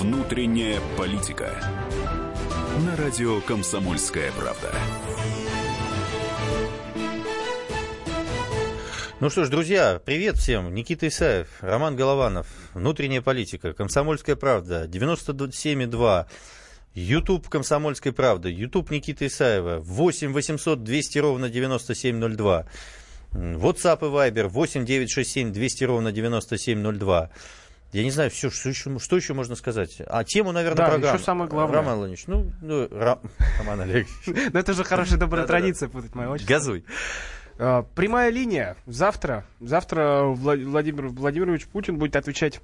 Внутренняя политика. На радио «Комсомольская правда». Ну что ж, друзья, привет всем. Никита Исаев, Роман Голованов, «Внутренняя политика», «Комсомольская правда», 97,2. YouTube «Комсомольская правда», YouTube Никита Исаева, 8 800 200 ровно 9702. WhatsApp и Viber 8 967 200 ровно 9702. Я не знаю, все, что еще, что еще можно сказать. А тему, наверное, Да, программы. еще самое главное. Роман Владимирович, ну, ну Ра- Роман Олегович, Ну, это же хорошая добрая традиция, путать мою отчество. газуй. А, Прямая линия. Завтра. Завтра Вла- Владимир Владимирович Путин будет отвечать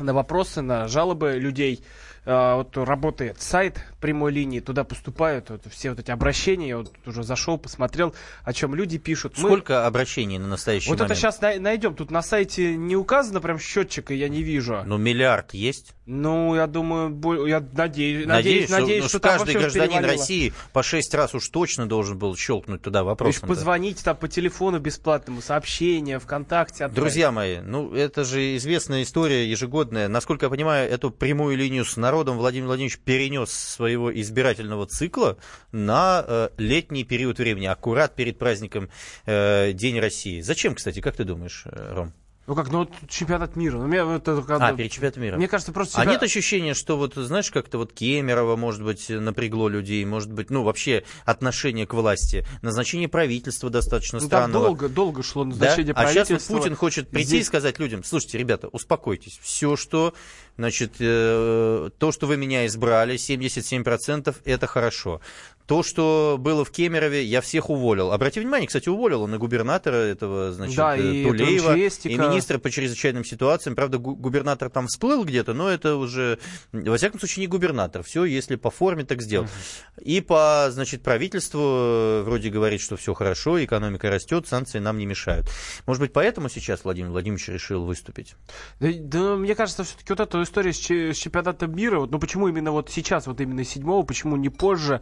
на вопросы, на жалобы людей. А, Вот работает сайт прямой линии, туда поступают вот все вот эти обращения. Я вот уже зашел, посмотрел, о чем люди пишут. Мы- Сколько обращений на настоящий Вот момент? это сейчас найдем. Тут на сайте не указано прям счетчика, я не вижу. Ну, миллиард есть. Ну, я думаю, бо- я надеюсь, Надеюсь, надеюсь, надеюсь, что, что, ну, там каждый вообще гражданин. России по шесть раз уж точно должен был щелкнуть туда То есть позвонить там по телефону бесплатному, сообщение, ВКонтакте. отправить. Друзья мои, ну это же известная история ежегодная. Насколько я понимаю, эту прямую линию с народом Владимир Владимирович перенес с своего избирательного цикла на э, летний период времени, аккурат перед праздником э, День России. Зачем, кстати, как ты думаешь, э, Ром? Ну как, ну чемпионат мира. Ну, вот это как А, перед чемпионатом мира. мне кажется, просто А чемпионат- нет ощущения, что вот, знаешь, как-то вот Кемерово, может быть, напрягло людей, может быть, ну, вообще отношение к власти, назначение правительства достаточно Ну, странного. долго, долго шло Да? назначение А сейчас правительства. вот Путин хочет прийти и Здесь- сказать людям, слушайте, ребята, успокойтесь, все, что, значит, э, то, что вы меня избрали, 77%, это хорошо. То, что было в Кемерове, я всех уволил. Обрати внимание, кстати, уволил он и губернатора этого, значит, Да, э, и Тулеева, и министра по чрезвычайным ситуациям. Правда, гу- губернатор там всплыл где-то, но это уже, во всяком случае, не губернатор. Все, если по форме, так сделал. И по, значит, правительству э, вроде говорит, что все хорошо, экономика растет, санкции нам не мешают. Может быть, поэтому сейчас Владимир Владимирович решил выступить? Да, да, мне кажется, все-таки вот эта история с, с чемпионатом мира, вот, ну почему именно вот сейчас, вот именно седьмого, почему не позже?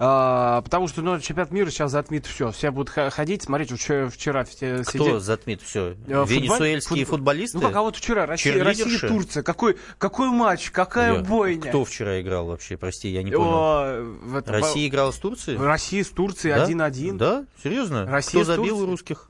А, потому что ну, чемпионат мира сейчас затмит все. Все будут ходить, смотреть, вот вчера, все Кто сидели- затмит все? Футбол- Венесуэльские футбол- футболисты? Ну как, а вот вчера Россия? Россия Турция. Какой, какой матч, какая Я- бойня. Кто вчера играл вообще? Прости, я не понял. О, это- Россия играла с Турцией? Россия с Турцией Да? 1-1. Да? Серьезно? Россия Кто забил Турцией? русских?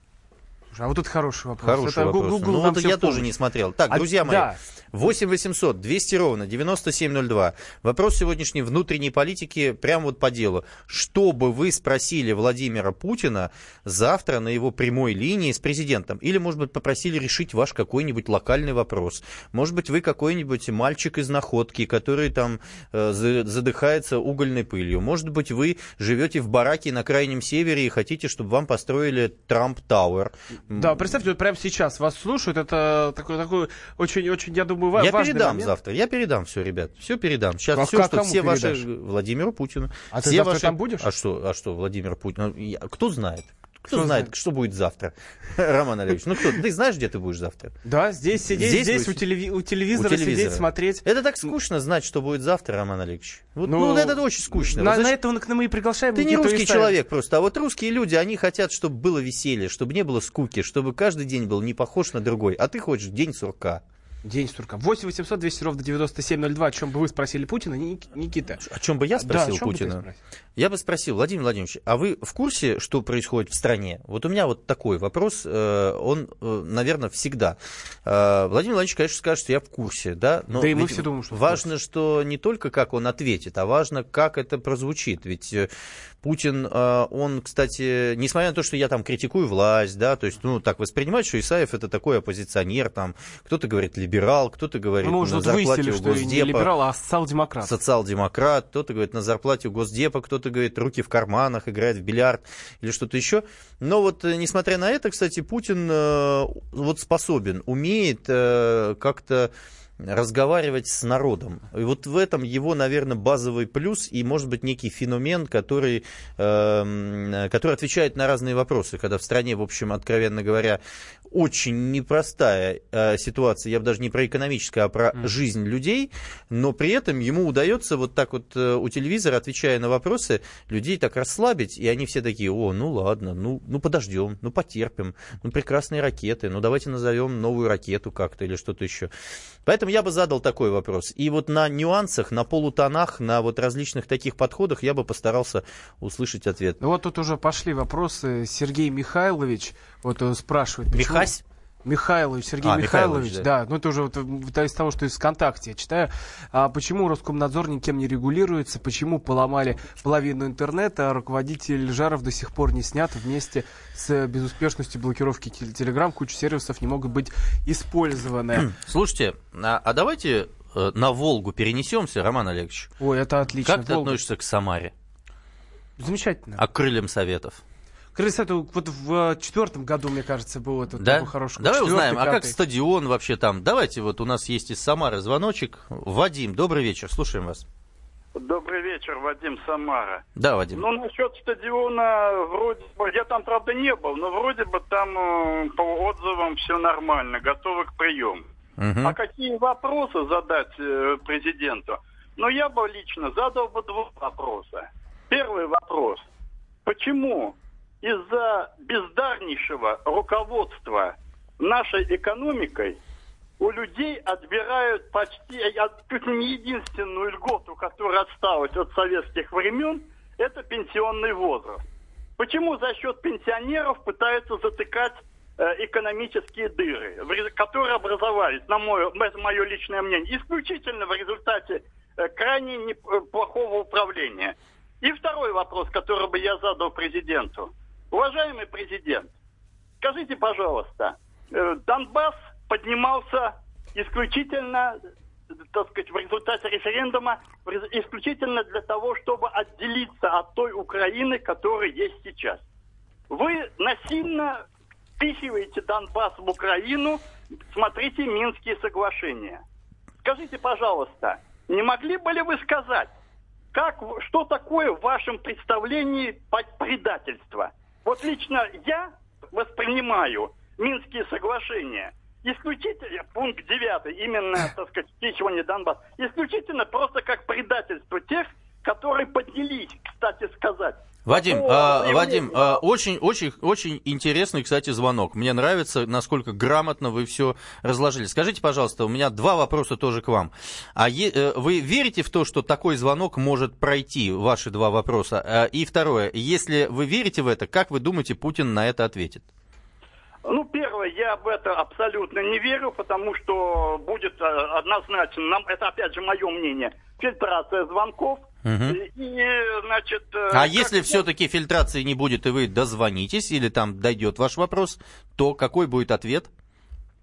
А вот это хороший вопрос. Хороший это вопрос. Google ну, вот я в тоже помощь. не смотрел. Так, А, друзья мои, да. 8 800 200 ровно 9702. Вопрос сегодняшней внутренней политики прямо вот по делу. Что бы вы спросили Владимира Путина завтра на его прямой линии с президентом? Или, может быть, попросили решить ваш какой-нибудь локальный вопрос? Может быть, вы какой-нибудь мальчик из находки, который там э, за- задыхается угольной пылью? Может быть, вы живете в бараке на крайнем севере и хотите, чтобы вам построили Трамп Тауэр? Да, представьте, вот прямо сейчас вас слушают. Это такой, такой очень, очень, я думаю, ва- Я важный передам момент. завтра, я передам все, ребят, все передам. Сейчас А все, как- что все ваши передашь? Владимиру Путину. А ты все завтра ваши... там будешь? А что, а что, Владимир Путин? Ну, Кто знает? Кто, знает, что будет завтра? Роман Олегович, ну кто? Ты знаешь, где ты будешь завтра? Да, здесь сидеть, Здесь здесь, у, телеви- у телевизора У телевизора. сидеть, смотреть. Это так скучно знать, что будет завтра, Роман Олегович. Вот, ну, Ну, это очень скучно. На, Вот на зачем- это мы и приглашаем Ты не русский человек просто, а вот русские люди, они хотят, чтобы было веселье, чтобы не было скуки, чтобы каждый день был не похож на другой, а ты хочешь день сурка. День сурка. 8 800 200 ровно 9702. О чем бы вы спросили Путина, Ник- Никита? О чем бы я Да, спросил бы ты Путина? спросил? Я бы спросил, Владимир Владимирович, а вы в курсе, что происходит в стране? Вот у меня вот такой вопрос, э, он, э, наверное, всегда. Э, Владимир Владимирович, конечно, скажет, что я в курсе, да? Но Да и мы все думаем, что Важно, что не только как он ответит, а важно, как это прозвучит. Ведь Путин, э, он, кстати, несмотря на то, что я там критикую власть, да, то есть, ну, так воспринимать, что Исаев это такой оппозиционер, там, кто-то говорит либерал, кто-то говорит Ну, на зарплате выяснили, у что и не Госдепа либерал, а социал-демократ. социал-демократ, кто-то говорит на зарплате у Госдепа, кто-то говорит руки в карманах, играет в бильярд или что-то еще. Но вот, э, несмотря на это, кстати, Путин э, вот способен, умеет э, как-то разговаривать с народом. И вот в этом его, наверное, базовый плюс и, может быть, некий феномен, который, эм, который отвечает на разные вопросы, когда в стране, в общем, откровенно говоря, очень непростая э, ситуация, я бы даже не про экономическую, а про mm. жизнь людей, но при этом ему удается вот так вот э, у телевизора, отвечая на вопросы, людей так расслабить, и они все такие, о, ну ладно, ну, ну подождем, ну потерпим, ну прекрасные ракеты, ну давайте назовем новую ракету как-то или что-то еще. Поэтому я бы задал такой вопрос. И вот на нюансах, на полутонах, на вот различных таких подходах я бы постарался услышать ответ. Ну вот тут уже пошли вопросы. Сергей Михайлович вот э, спрашивает. Почему... Михась? Михайлович, Сергей а, Михайлович, Михайлович да. да. Ну, это уже вот, из того, что из ВКонтакте я читаю. А почему Роскомнадзор никем не регулируется? Почему поломали половину интернета, а руководитель Жаров до сих пор не снят вместе с безуспешностью блокировки Телеграм? Куча сервисов не могут быть использованы. Слушайте, а, а давайте э, на Волгу перенесемся, Роман Олегович. Ой, это отлично. Как ты Волга. относишься к Самаре? Замечательно. А к крыльям Советов? Крылья это вот в э, четвертом году, мне кажется, был этот да? хороший. Давай узнаем, пятый. а как стадион вообще там? Давайте, вот у нас есть из Самары звоночек. Вадим, добрый вечер, слушаем вас. Добрый вечер, Вадим Самара. Да, Вадим. Ну, насчет стадиона, вроде бы, я там, правда, не был, но вроде бы там э, по отзывам все нормально, готовы к приему. Угу. А какие вопросы задать э, президенту? Ну, я бы лично задал бы два вопроса. Первый вопрос. Почему из-за бездарнейшего руководства нашей экономикой у людей отбирают почти, чуть не единственную льготу, которая осталась от советских времен, это пенсионный возраст. Почему за счет пенсионеров пытаются затыкать э, экономические дыры, которые образовались, на мое, это мое личное мнение, исключительно в результате э, крайне неплохого управления. И второй вопрос, который бы я задал президенту. Уважаемый президент, скажите, пожалуйста, э, Донбасс поднимался исключительно, так сказать, в результате референдума, исключительно для того, чтобы отделиться от той Украины, которая есть сейчас. Вы насильно впихиваете Донбасс в Украину, смотрите Минские соглашения. Скажите, пожалуйста, не могли бы ли вы сказать, как, что такое в вашем представлении предательство? Вот лично я воспринимаю Минские соглашения. Исключительно, пункт 9, именно, так сказать, не Донбасс, исключительно просто как предательство тех, которые поднялись, кстати сказать, Вадим, а, Вадим, а, очень, очень, очень интересный, кстати, звонок. Мне нравится, насколько грамотно вы все разложили. Скажите, пожалуйста, у меня два вопроса тоже к вам. А е, э, вы верите в то, что такой звонок может пройти? Ваши два вопроса. А, и второе, если вы верите в это, как вы думаете, Путин на это ответит? Ну, первое, я в это абсолютно не верю, потому что будет э, однозначно, нам, это опять же мое мнение, фильтрация звонков, Угу. И, значит... Э, а если все-таки фильтрации не будет, и вы дозвонитесь, или там дойдет ваш вопрос, то какой будет ответ?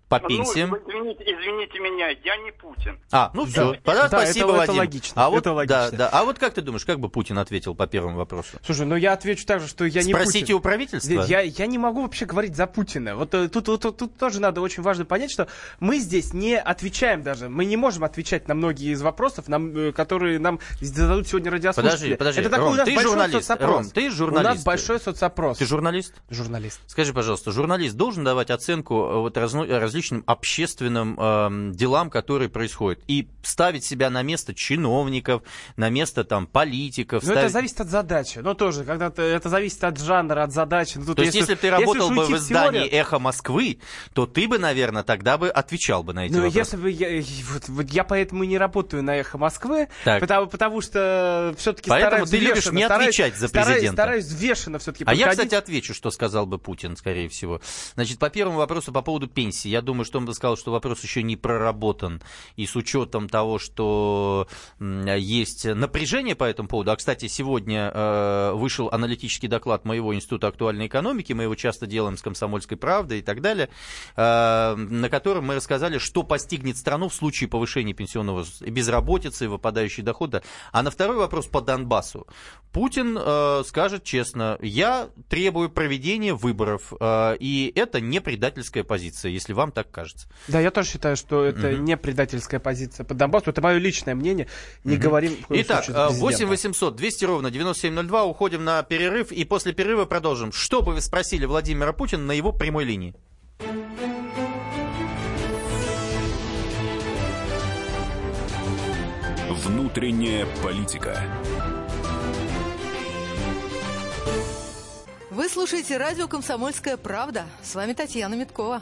По ну, пенсиям? Ну, извините, извините меня, я не Путин. А, ну все, да, тогда да, спасибо, это, Вадим. Это логично, а вот, это логично. Да, да. А вот как ты думаешь, как бы Путин ответил по первому вопросу? Слушай, ну я отвечу так же, что я Спросите не Путин. Спросите у правительства. Я, я не могу вообще говорить за Путина. Вот э, тут, тут, тут, тут тоже надо очень важно понять, что мы здесь не отвечаем даже. Мы не можем отвечать на многие из вопросов, нам, э, которые нам зададут сегодня радиослушатели. Подожди, подожди. Это такой Ром, у нас ты большой журналист. соцопрос. Ром, ты журналист. У нас большой соцопрос. Ты журналист? Журналист. Скажи, пожалуйста, журналист должен давать оценку э, вот разно, различным общественным э, делам, которые происходят. И ставить себя на место чиновников, на место там политиков. Но ставить... это зависит от задачи. Ну, тоже, когда -то, это зависит от жанра, от задачи. Ну, тут, то есть, если, ты работал если бы в издании теорию... «Эхо Москвы», то ты бы, наверное, тогда бы отвечал бы на эти ну, вопросы. если бы я... Вот, вот я поэтому не работаю на «Эхо Москвы», потому, потому что все-таки Поэтому ты любишь не отвечать за президента. Стараюсь, стараюсь взвешенно все-таки А я, кстати, отвечу, что сказал бы Путин, скорее всего. Значит, по первому вопросу по поводу пенсии. Я думаю, что он бы сказал, что вопрос еще не проработан. И с учетом того, что есть напряжение по этому поводу, а, кстати, сегодня э, вышел аналитический доклад моего Института актуальной экономики, мы его часто делаем с «Комсомольской правдой» и так далее, э, на котором мы рассказали, что постигнет страну в случае повышения пенсионного безработицы, выпадающей дохода. А на второй вопрос по Донбассу. Путин э, скажет честно, я требую проведения выборов, и это не предательская позиция, если вам так кажется. Да, я тоже считаю, что это угу. не предательская позиция по Донбассу. Это мое личное мнение. Не угу. говорим... Итак, 8 800 200 ровно 9702. Уходим на перерыв. И после перерыва продолжим. Что бы вы спросили Владимира Путина на его прямой линии? Внутренняя политика. Вы слушаете радио «Комсомольская правда». С вами Татьяна Миткова.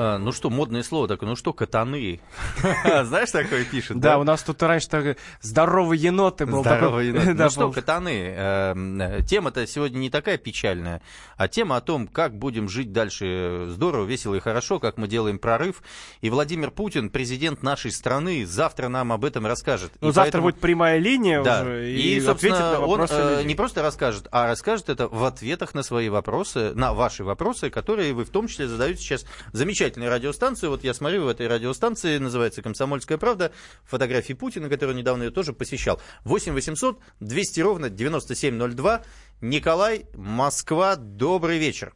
А, ну что, модное слово такое, ну что, катаны. Знаешь, такое пишет? Да, у нас тут раньше так здоровый еноты был. Здоровый енот. Ну что, катаны, эм, тема-то сегодня не такая печальная, а тема о том, как будем жить дальше здорово, весело и хорошо, как мы делаем прорыв. И Владимир Путин, президент нашей страны, завтра нам об этом расскажет. Ну, завтра будет прямая линия уже, и, собственно, он э, не просто расскажет, а расскажет это в ответах на свои вопросы, на ваши вопросы, которые вы в том числе задаете сейчас замечательно замечательной радиостанции. Вот я смотрю, в этой радиостанции называется «Комсомольская правда». Фотографии Путина, который недавно ее тоже посещал. 8 800 200 ровно 9702. Николай, Москва, добрый вечер.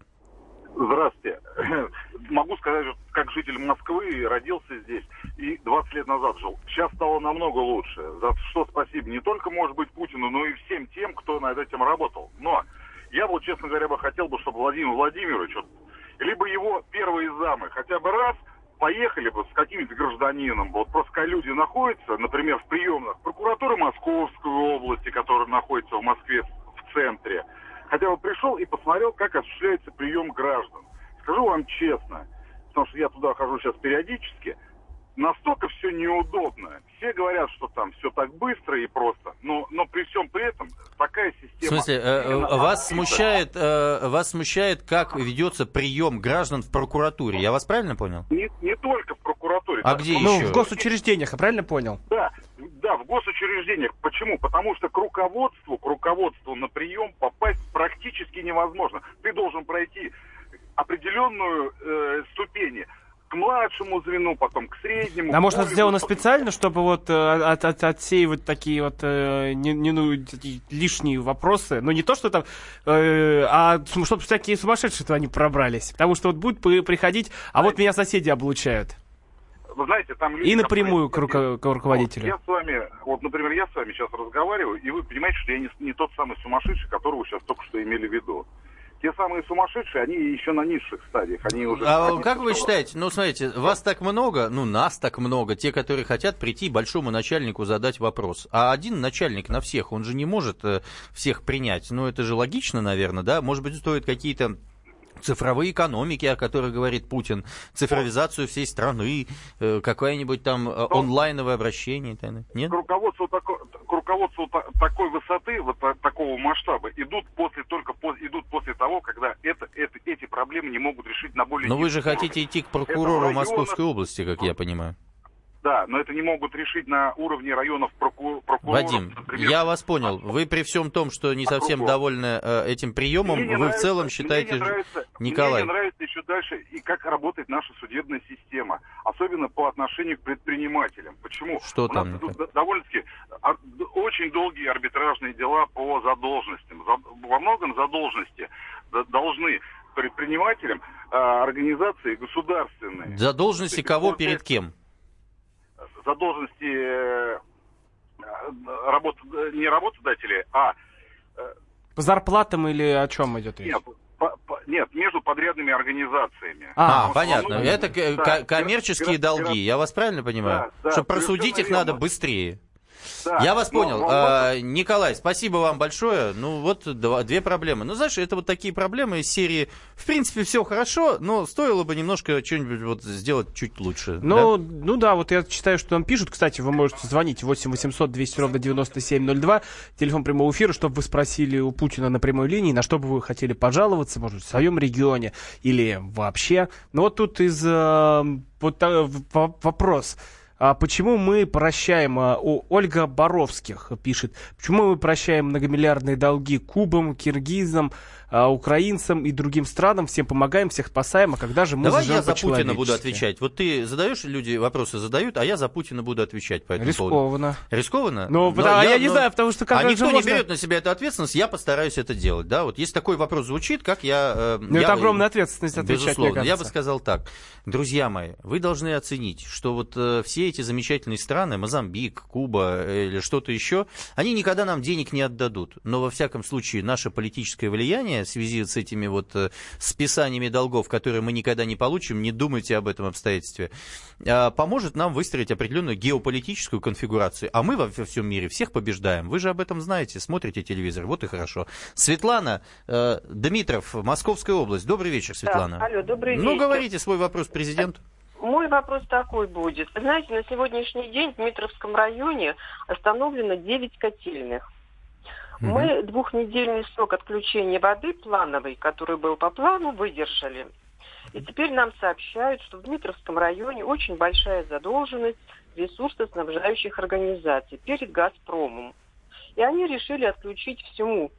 Здравствуйте. Могу сказать, как житель Москвы, родился здесь и 20 лет назад жил. Сейчас стало намного лучше. За что спасибо не только, может быть, Путину, но и всем тем, кто над этим работал. Но я вот, честно говоря, бы хотел бы, чтобы Владимир Владимирович вот, либо его первые замы хотя бы раз поехали бы с каким-то гражданином, вот просто когда люди находятся, например, в приемных прокуратуры Московской области, которая находится в Москве в центре, хотя бы пришел и посмотрел, как осуществляется прием граждан. Скажу вам честно, потому что я туда хожу сейчас периодически – настолько все неудобно. Все говорят, что там все так быстро и просто, но, но при всем при этом такая система... В смысле, э, э вас, смущает, э, вас смущает, как ведется прием граждан в прокуратуре? Я вас правильно понял? Не, не только в прокуратуре. А где ну, еще? в госучреждениях, я правильно понял? Да, да, в госучреждениях. Почему? Потому что к руководству, к руководству на прием попасть практически невозможно. Ты должен пройти определенную э, ступень к младшему звену, потом к среднему. А может, это сделано специально, чтобы вот э, от, от, отсеивать такие вот э, не, не, ну, лишние вопросы? Ну, не то, что там, э, а чтобы всякие сумасшедшие туда не пробрались. Потому что вот будет приходить, а вот меня соседи облучают. Вы знаете, там люди... И напрямую к, руко- к руководителю. Вот я с вами, вот, например, я с вами сейчас разговариваю, и вы понимаете, что я не, не тот самый сумасшедший, которого вы сейчас только что имели в виду те самые сумасшедшие, они еще на низших стадиях. Они уже а как вы считаете, ну, смотрите, вас так много, ну, нас так много, те, которые хотят прийти большому начальнику задать вопрос. А один начальник на всех, он же не может э, всех принять. Ну, это же логично, наверное, да? Может быть, стоит какие-то цифровые экономики, о которых говорит Путин, цифровизацию всей страны, э, какое-нибудь там э, онлайновое обращение. Нет? К руководству, тако, к руководству такой высоты, вот такого масштаба, идут после только идут после того, когда это, это, эти проблемы не могут решить на более Но вы же хотите идти к прокурору Московской области, как я понимаю. Да, но это не могут решить на уровне районов проку... прокуроров. Вадим, например, я вас понял. Вы при всем том, что не совсем довольны э, этим приемом, вы нравится, в целом считаете... Мне нравится, Николай. Мне нравится еще дальше и как работает наша судебная система, особенно по отношению к предпринимателям. Почему? Что У там? Нас довольно-таки очень долгие арбитражные дела по задолженностям. Во многом задолженности должны предпринимателям а, организации государственные. Задолженности кого перед кем? Задолженности э, работ, не работодателей, а... Э, по зарплатам или о чем идет речь? Нет, по, по, нет между подрядными организациями. А, а понятно. Ну, Это да, коммерческие долги, я вас правильно понимаю? Да, да, Чтобы просудить их надо быстрее. Да, Я вас понял. Но, а, Николай, спасибо вам большое. Ну, вот два, две проблемы. Ну, знаешь, это вот такие проблемы из серии, в принципе, все хорошо, но стоило бы немножко что-нибудь вот сделать чуть лучше. Ну, да? ну да, вот я читаю, что нам пишут. Кстати, вы можете звонить 8 800 200 ровно 9702, телефон прямого эфира, чтобы вы спросили у Путина на прямой линии, на что бы вы хотели пожаловаться, может быть, в своем регионе или вообще. Но вот тут из... Э, вот э, вопрос. А почему мы прощаем, а, у Ольга Боровских пишет, почему мы прощаем многомиллиардные долги Кубам, Киргизам, а, украинцам и другим странам, всем помогаем, всех спасаем, а когда же мы Давай я за Путина буду отвечать. Вот ты задаешь, люди вопросы задают, а я за Путина буду отвечать по этому Рискованно. поводу. Рискованно? Ну, но да, я, я не знаю, потому что как А никто можно... не берет на себя эту ответственность, я постараюсь это делать, да? Вот если такой вопрос звучит, как я... Э, ну, я, это огромная ответственность отвечать, Безусловно. Я бы сказал так. Друзья мои, вы должны оценить, что вот э, все эти замечательные страны, Мозамбик, Куба или что-то еще, они никогда нам денег не отдадут. Но, во всяком случае, наше политическое влияние в связи с этими вот э, списаниями долгов, которые мы никогда не получим, не думайте об этом обстоятельстве, а, поможет нам выстроить определенную геополитическую конфигурацию. А мы во всем мире всех побеждаем. Вы же об этом знаете, смотрите телевизор, вот и хорошо. Светлана э, Дмитров, Московская область. Добрый вечер, Светлана. Да, алло, добрый ну, вечер. Ну, говорите свой вопрос президенту. Мой вопрос такой будет. знаете, на сегодняшний день в Дмитровском районе остановлено 9 котельных. Угу. Мы двухнедельный срок отключения воды плановый, который был по плану, выдержали. И теперь нам сообщают, что в Дмитровском районе очень большая задолженность ресурсоснабжающих организаций перед «Газпромом». И они решили отключить всему,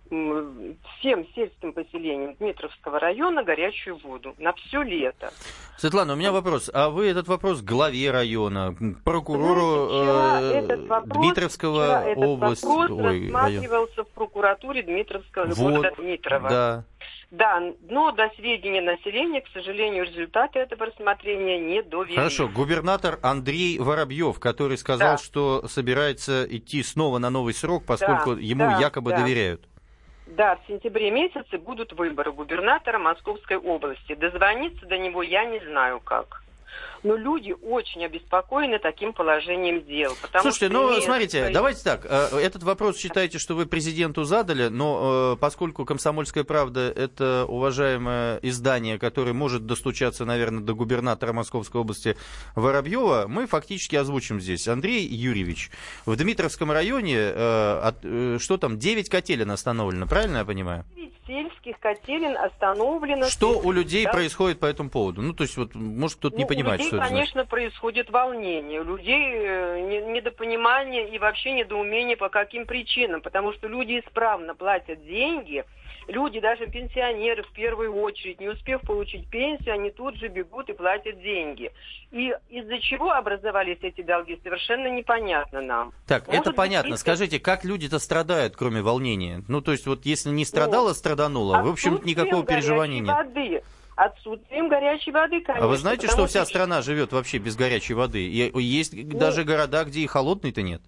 всем сельским поселениям Дмитровского района горячую воду на все лето. Светлана, у меня вопрос. А вы этот вопрос главе района, прокурору Знаете, э, этот вопрос, Дмитровского этот области... вопрос Ой, рассматривался район. в прокуратуре Дмитровского вот, города Дмитрова. Да. Да, но до сведения населения, к сожалению, результаты этого рассмотрения не довели. Хорошо, губернатор Андрей Воробьев, который сказал, да. что собирается идти снова на новый срок, поскольку да, ему да, якобы да. доверяют. Да, в сентябре месяце будут выборы губернатора Московской области. Дозвониться до него я не знаю как но люди очень обеспокоены таким положением дел. Слушайте, ну, смотрите, свои... давайте так, э, этот вопрос считаете, что вы президенту задали, но э, поскольку «Комсомольская правда» — это уважаемое издание, которое может достучаться, наверное, до губернатора Московской области Воробьева, мы фактически озвучим здесь. Андрей Юрьевич, в Дмитровском районе, э, что там, 9 котелен остановлено, правильно я понимаю? 9 сельских котелен остановлено. Что у людей да? происходит по этому поводу? Ну, то есть, вот, может, кто-то ну, не понимает, людей, что это конечно, значит. происходит волнение. У людей э, недопонимание и вообще недоумение по каким причинам. Потому что люди исправно платят деньги, люди, даже пенсионеры в первую очередь, не успев получить пенсию, они тут же бегут и платят деньги. И из-за чего образовались эти долги, совершенно непонятно нам. Так, Может это понятно. Быть, Скажите, как люди-то страдают, кроме волнения? Ну, то есть, вот если не страдало, ну, страдануло, в общем, никакого переживания нет. Воды отсутствием горячей воды, конечно. А вы знаете, что вся страна живет вообще без горячей воды? И есть ну, даже города, где и холодной-то нет.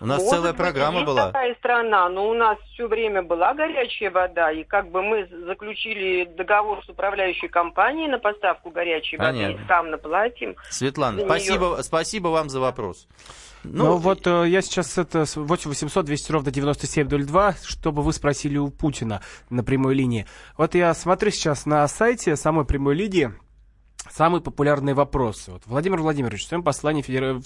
У нас Может целая быть, программа была. такая страна, но у нас все время была горячая вода, и как бы мы заключили договор с управляющей компанией на поставку горячей Понятно. воды, и сам наплатим. Светлана, спасибо, нее. спасибо вам за вопрос. Ну, ну вот э, я сейчас это 8 800 200 ровно 9702, чтобы вы спросили у Путина на прямой линии. Вот я смотрю сейчас на сайте самой прямой линии, Самые популярные вопросы. Вот, Владимир Владимирович, в своем послании Федер...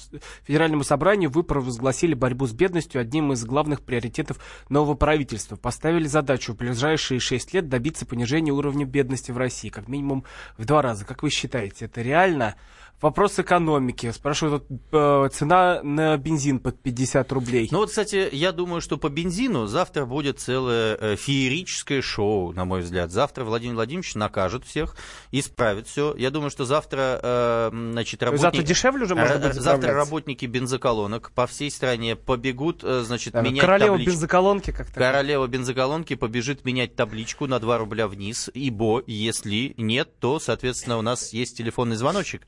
Федеральному собранию вы провозгласили борьбу с бедностью одним из главных приоритетов нового правительства. Поставили задачу в ближайшие шесть лет добиться понижения уровня бедности в России, как минимум в два раза. Как вы считаете, это реально? Вопрос экономики. Спрашиваю, э, цена на бензин под 50 рублей. Ну вот, кстати, я думаю, что по бензину завтра будет целое э, феерическое шоу, на мой взгляд. Завтра Владимир Владимирович накажет всех, исправит все. Я думаю, что завтра, э, значит, работники... Завтра дешевле уже можно будет Завтра работники бензоколонок по всей стране побегут, э, значит, да, менять Королева табличку. бензоколонки как-то. Королева бензоколонки побежит менять табличку на 2 рубля вниз, ибо если нет, то, соответственно, у нас есть телефонный звоночек.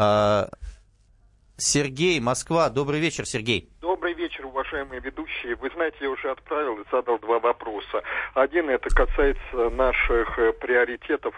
А, Сергей, Москва. Добрый вечер, Сергей. Уважаемые ведущие. Вы знаете, я уже отправил и задал два вопроса. Один это касается наших э, приоритетов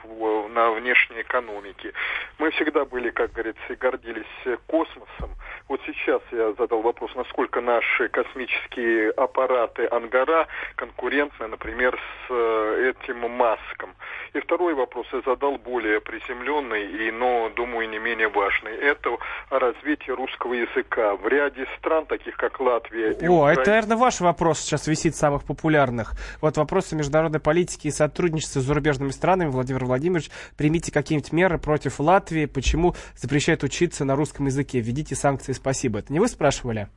на внешней экономике. Мы всегда были, как говорится, и гордились космосом. Вот сейчас я задал вопрос, насколько наши космические аппараты Ангара конкурентны, например, с э, этим Маском. И второй вопрос я задал более приземленный, и, но, думаю, не менее важный. Это развитие русского языка. В ряде стран, таких как Латвия и О, Украина... это, наверное, ваш вопрос сейчас висит самых популярных. Вот вопросы международной политики и сотрудничества с зарубежными странами. Владимир Владимирович, примите какие-нибудь меры против Латвии. Почему запрещают учиться на русском языке? Введите санкции, спасибо. Это не вы спрашивали?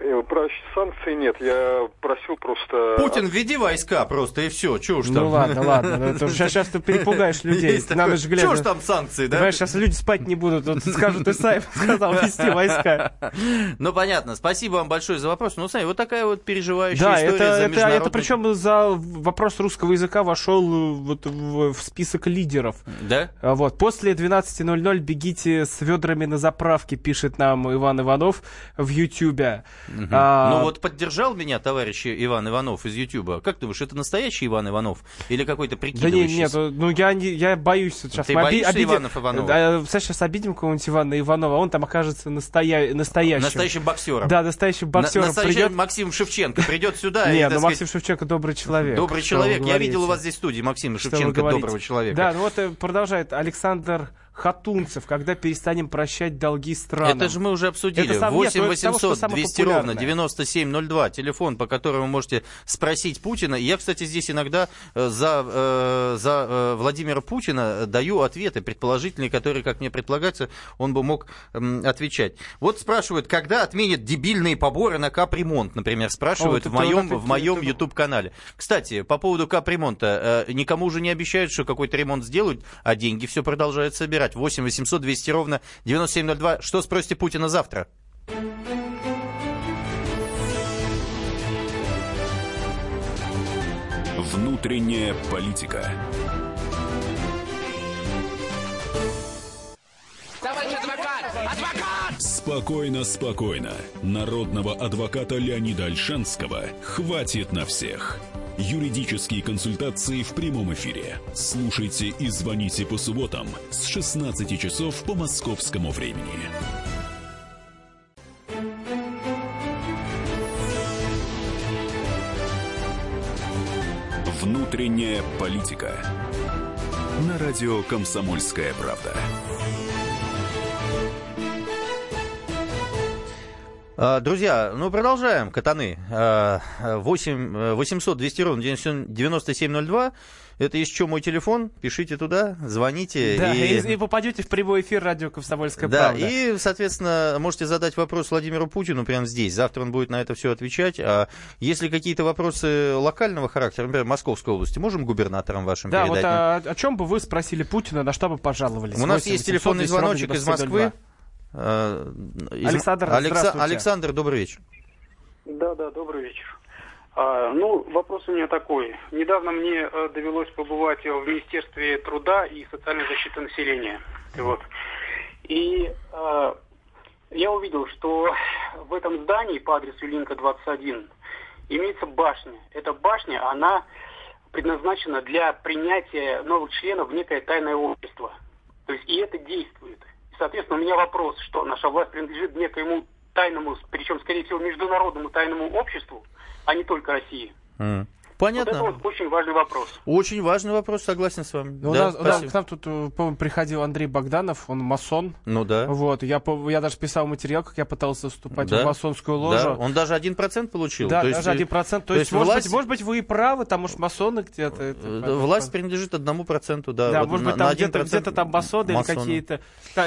Э, про санкции нет, я просил просто... Путин, введи войска просто, и все, чего уж там. Ну ладно, ладно, ну, сейчас, сейчас ты перепугаешь людей. Надо же глядя. Чего ж там санкции, да? Понимаешь, сейчас люди спать не будут, вот скажут, ты сам сказал ввести войска. Ну понятно, спасибо вам большое за вопрос. Ну, сами, вот такая вот переживающая да, история это, за это, международный... это причем за вопрос русского языка вошел вот в, в список лидеров. Да? А Вот. После 12.00 бегите с ведрами на заправке, пишет нам Иван Иванов в Ютьюбе. Угу. А... Ну вот поддержал меня товарищ Иван Иванов из Ютьюба. Как ты думаешь, это настоящий Иван Иванов? Или какой-то прикидывающийся? Да нет, нет, ну я, не, я боюсь сейчас. Ты боишься обидим... Иванов Иванова? Да, сейчас обидим кого-нибудь Ивана Иванова, он там окажется настоя... настоящим. Настоящим боксером. Да, настоящим боксером. На, настоящий придет... Максим Шевченко придет сюда. Нет, ну Максим Шевченко добрый человек. Добрый человек. Я видел у вас здесь в студии Максима Шевченко, доброго человека. Да, ну вот э, продолжает Александр Хатунцев, когда перестанем прощать долги странам. Это же мы уже обсудили. Это 8 800 200 ровно 9702. Телефон, по которому вы можете спросить Путина. Я, кстати, здесь иногда э, за, э, за э, Владимира Путина даю ответы предположительные, которые, как мне предполагается, он бы мог отвечать. Вот спрашивают, когда отменят дебильные поборы на капремонт, например, спрашивают О, в моем, в моем YouTube-канале. Кстати, по поводу капремонта. Никому уже не обещают, что какой-то ремонт сделают, а деньги все продолжают собирать набирать 8 800 200 ровно 9702. Что спросите Путина завтра? Внутренняя политика. Товарищ адвокат! Адвокат! Спокойно, спокойно. Народного адвоката Леонида Альшанского хватит на всех. Юридические консультации в прямом эфире. Слушайте и звоните по субботам с 16 часов по московскому времени. Внутренняя политика. На радио «Комсомольская правда». Друзья, ну продолжаем, катаны. 8, 800 200 ровно 9702. Это еще мой телефон. Пишите туда, звоните. Да, и, и, и попадете в прямой эфир радио «Комсомольская да, правда». и, соответственно, можете задать вопрос Владимиру Путину прямо здесь. Завтра он будет на это все отвечать. А если какие-то вопросы локального характера, например, Московской области, можем губернаторам вашим да, передать? Да, вот о, о чем бы вы спросили Путина, на что бы пожаловались? У нас есть телефонный звоночек из Москвы. Э, Александр, Алекса... Александр, добрый вечер. Да, да, добрый вечер. А, ну, вопрос у меня такой. Недавно мне э, довелось побывать в Министерстве труда и социальной защиты населения. Вот. И э, я увидел, что в этом здании по адресу Линка 21 имеется башня. Эта башня, она предназначена для принятия новых членов в некое тайное общество. То есть и это действует. Соответственно, у меня вопрос, что наша власть принадлежит некоему тайному, причем, скорее всего, международному тайному обществу, а не только России. Mm. Понятно. Вот это вот очень важный вопрос. Очень важный вопрос, согласен с вами. Ну, да, у, нас, к нам тут, э, по-моему, приходил Андрей Богданов, он масон. Ну да. Вот, я, я даже писал материал, как я пытался вступать да. в масонскую ложу. Да. Он даже один процент получил. Да, то даже один процент. То, то есть, есть может, власть... быть, может быть, вы и правы, там уж масоны где-то. Это, э, власть принадлежит одному проценту, да. Да, вот может на, быть, там где-то, где-то там масоны, масоны. или какие-то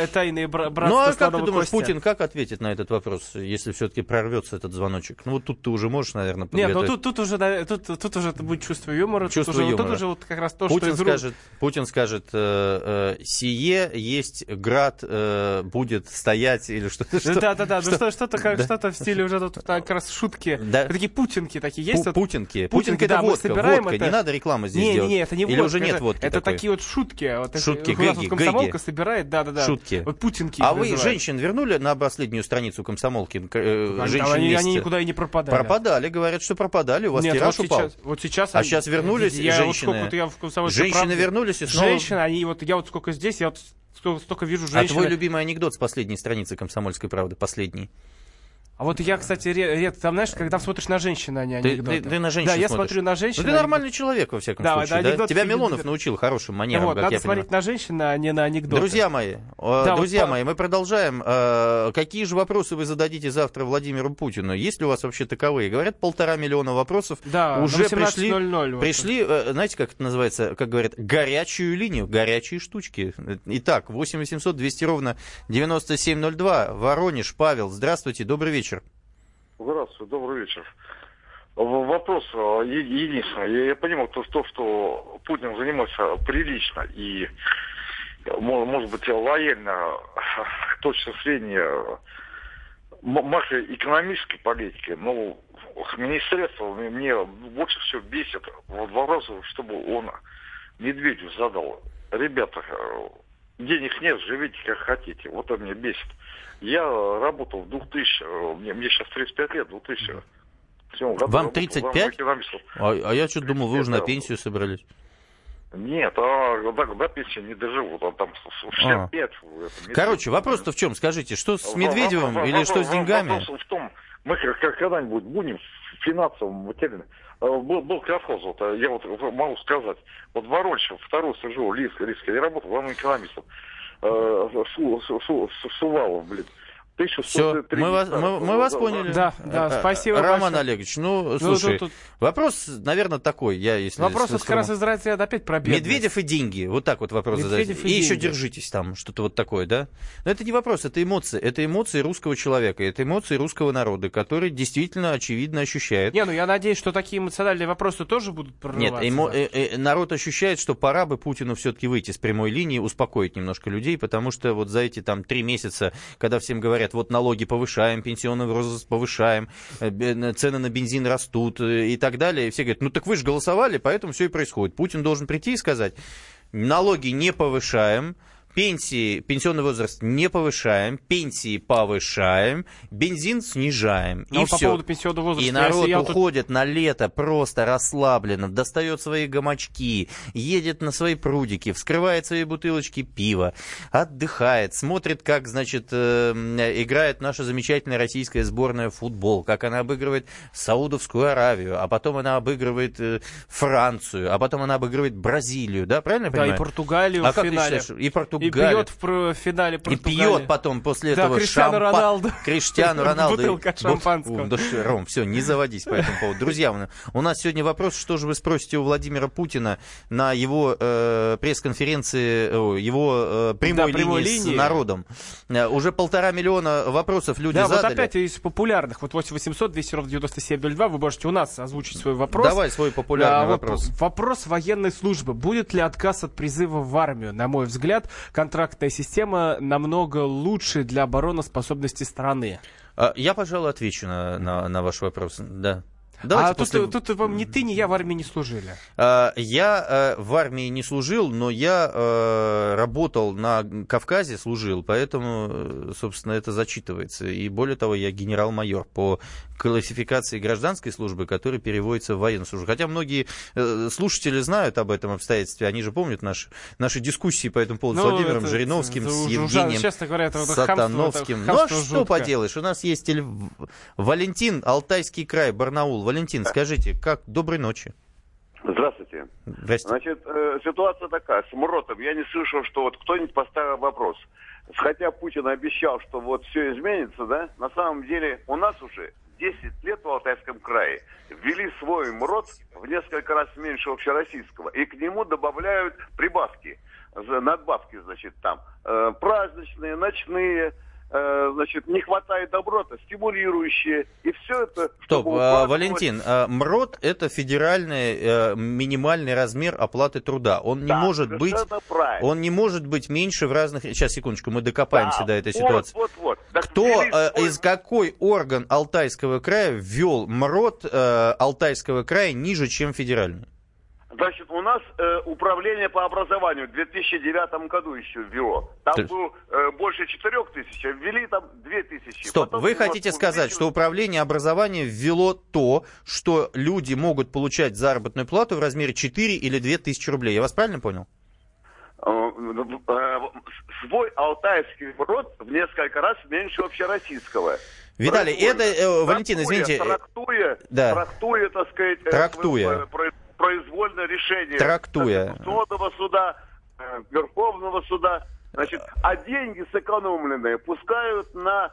тайные братства Ну а как ты думаешь, костя? Путин как ответит на этот вопрос, если все-таки прорвется этот звоночек? Ну вот тут ты уже можешь, наверное, Нет, ну тут, тут уже, тут, тут уже будет чувство юмора. Чувство тут юмора. Уже, тут уже вот как раз то, Путин что скажет, Путин скажет, э, э, сие есть град э, будет стоять или что-то. Да, да, да, ну что-то как да. что-то в стиле уже тут как раз шутки. Да. Такие путинки такие есть. Пу путинки. Путинки это да, водка. собираем водка. Это... Не надо рекламы здесь не, делать. Не, это не Или водка. уже нет это, водки Это такой. такие вот шутки. Вот шутки, гэги, вот комсомолка собирает, да, да, да. Шутки. Вот путинки. А вы женщин вернули на последнюю страницу комсомолки? Э, женщин они, они никуда и не пропадали. Пропадали, говорят, что пропадали. У вас нет, тираж вот упал. Сейчас, вот сейчас. А сейчас вернулись женщины. Вот я в Женщины правде. вернулись и снова... Женщины, они вот, я вот сколько здесь, я вот столько, столько вижу женщин. А твой любимый анекдот с последней страницы «Комсомольской правды», последний? А вот я, кстати, редко, там, знаешь, когда смотришь на женщин, а не анекдоты. Ты, ты, ты на женщин Да, я смотришь. смотрю на женщин. Ну, ты нормальный человек, во всяком да, случае, да? да? Тебя Милонов научил хорошим манерам, вот, как надо я смотреть понимаю. на женщин, а не на анекдоты. Друзья мои, да, друзья вот, мои, мы продолжаем. Какие же вопросы вы зададите завтра Владимиру Путину? Есть ли у вас вообще таковые? Говорят, полтора миллиона вопросов да, уже пришли, пришли, знаете, как это называется, как говорят, горячую линию, горячие штучки. Итак, 8 800 200 ровно 9702, Воронеж, Павел, здравствуйте, добрый вечер. Здравствуйте, добрый вечер. Вопрос э, единственный. Я понимаю, то, то, что Путин занимается прилично и, может быть, лояльно точно зрения макроэкономической политики, но министерство мне больше всего бесит вот вопрос, чтобы он Медведю задал. Ребята, э, денег нет, живите как хотите. Вот это меня бесит. Я работал в 2000, э, мне, мне сейчас 35 лет, 2000. Вам 35? А, а я что-то думал, вы уже на пенсию собрались. Нет, а до, до пенсии не доживут, он там 65. А. Короче, вопрос-то в чем? Скажите, что с Медведевым в, или в, что с деньгами? Вопрос в том, мы когда-нибудь будем финансовым материально. Э, был, был колхоз, вот, я вот могу сказать. Вот Ворончев, второй сижу, Лиск, Лиск, я работал главным экономистом. Э, Сувалов, блин. Все, мы вас, мы, мы вас поняли. Да, да, э, спасибо Роман большое. Олегович, ну, ну слушай, тут, тут... вопрос, наверное, такой, я если... Вопрос как раз из разряда опять про бедность. Медведев и деньги, вот так вот вопрос задайте. И, и еще держитесь там, что-то вот такое, да? Но это не вопрос, это эмоции, это эмоции русского человека, это эмоции русского народа, который действительно, очевидно, ощущает. Не, ну я надеюсь, что такие эмоциональные вопросы тоже будут прорываться. Нет, эмо... э, э, народ ощущает, что пора бы Путину все-таки выйти с прямой линии, успокоить немножко людей, потому что вот за эти там три месяца, когда всем говорят, вот налоги повышаем, пенсионный возраст повышаем, э, цены на бензин растут э, и так далее. Все говорят, ну так вы же голосовали, поэтому все и происходит. Путин должен прийти и сказать, налоги не повышаем, Пенсии, пенсионный возраст не повышаем, пенсии повышаем, бензин снижаем. Но и по все. поводу пенсионного возраста. И народ уходит тут... на лето просто расслабленно, достает свои гамачки, едет на свои прудики, вскрывает свои бутылочки пива, отдыхает, смотрит, как, значит, э, играет наша замечательная российская сборная в футбол, как она обыгрывает Саудовскую Аравию, а потом она обыгрывает э, Францию, а потом она обыгрывает Бразилию, да, правильно я понимаю? Да, и Португалию а в финале. Считаешь? И Португалию и пьет в финале Португалии. И пьет потом после этого да, Криштиану шампа... Роналду. Криштиану Роналду. Бутылка шампанского. Да, Ром, все, не заводись по этому поводу. Друзья, у нас сегодня вопрос, что же вы спросите у Владимира Путина на его э, пресс-конференции, его э, прямой, да, прямой линии, линии с народом. Э, уже полтора миллиона вопросов люди да, задали. вот опять из популярных. Вот 8 800 200 ровно 9702. Вы можете у нас озвучить свой вопрос. Давай свой популярный а, вопрос. Вот, вопрос военной службы. Будет ли отказ от призыва в армию? На мой взгляд, контрактная система намного лучше для обороноспособности страны? А, я, пожалуй, отвечу на, на, на ваш вопрос. Да. Давайте а после... тут, тут вам ни ты, ни я в армии не служили. А, я а, в армии не служил, но я а, работал на Кавказе, служил, поэтому, э, собственно, это зачитывается. И более того, я генерал-майор по классификации гражданской службы, который переводится в военную службу. Хотя многие э, слушатели знают об этом обстоятельстве, они же помнят наши, наши дискуссии по этому поводу ну, с Владимиром это, Жириновским, это, с Евгением честно говоря, это Сатановским. Хамство, это ну а что поделаешь, у нас есть. Валентин, Алтайский край, Барнаул. Валентин, скажите, как доброй ночи. Здравствуйте. Здравствуйте. Значит, э, ситуация такая, с МРОТом. Я не слышал, что вот кто-нибудь поставил вопрос. Хотя Путин обещал, что вот все изменится, да, на самом деле у нас уже 10 лет в Алтайском крае ввели свой МРОД в несколько раз меньше общероссийского. И к нему добавляют прибавки, надбавки, значит, там. Э, праздничные, ночные, значит, не хватает доброта, стимулирующие, и все это... Стоп, а, Валентин, а, МРОД это федеральный а, минимальный размер оплаты труда. Он да, не может быть, правильно. он не может быть меньше в разных... Сейчас, секундочку, мы докопаемся да, до этой ситуации. Вот, вот, вот. Кто, а, из какой орган Алтайского края ввел МРОД а, Алтайского края ниже, чем федеральный? Значит, у нас э, управление по образованию в 2009 году еще ввело. Там То... было э, больше 4 тысяч, а ввели там 2 тысячи. Стоп, Потом вы хотите сказать, что управление образования ввело то, что люди могут получать заработную плату в размере 4 или 2 тысячи рублей. Я вас правильно понял? Э, э, свой алтайский род в несколько раз меньше общероссийского. Виталий, это, э, Валентин, извините. Трактуя, да. трактуя, так сказать, трактуя. Э, произвольное решение Трактуя. Конституционного суда, э, Верховного суда. Значит, а деньги сэкономленные пускают на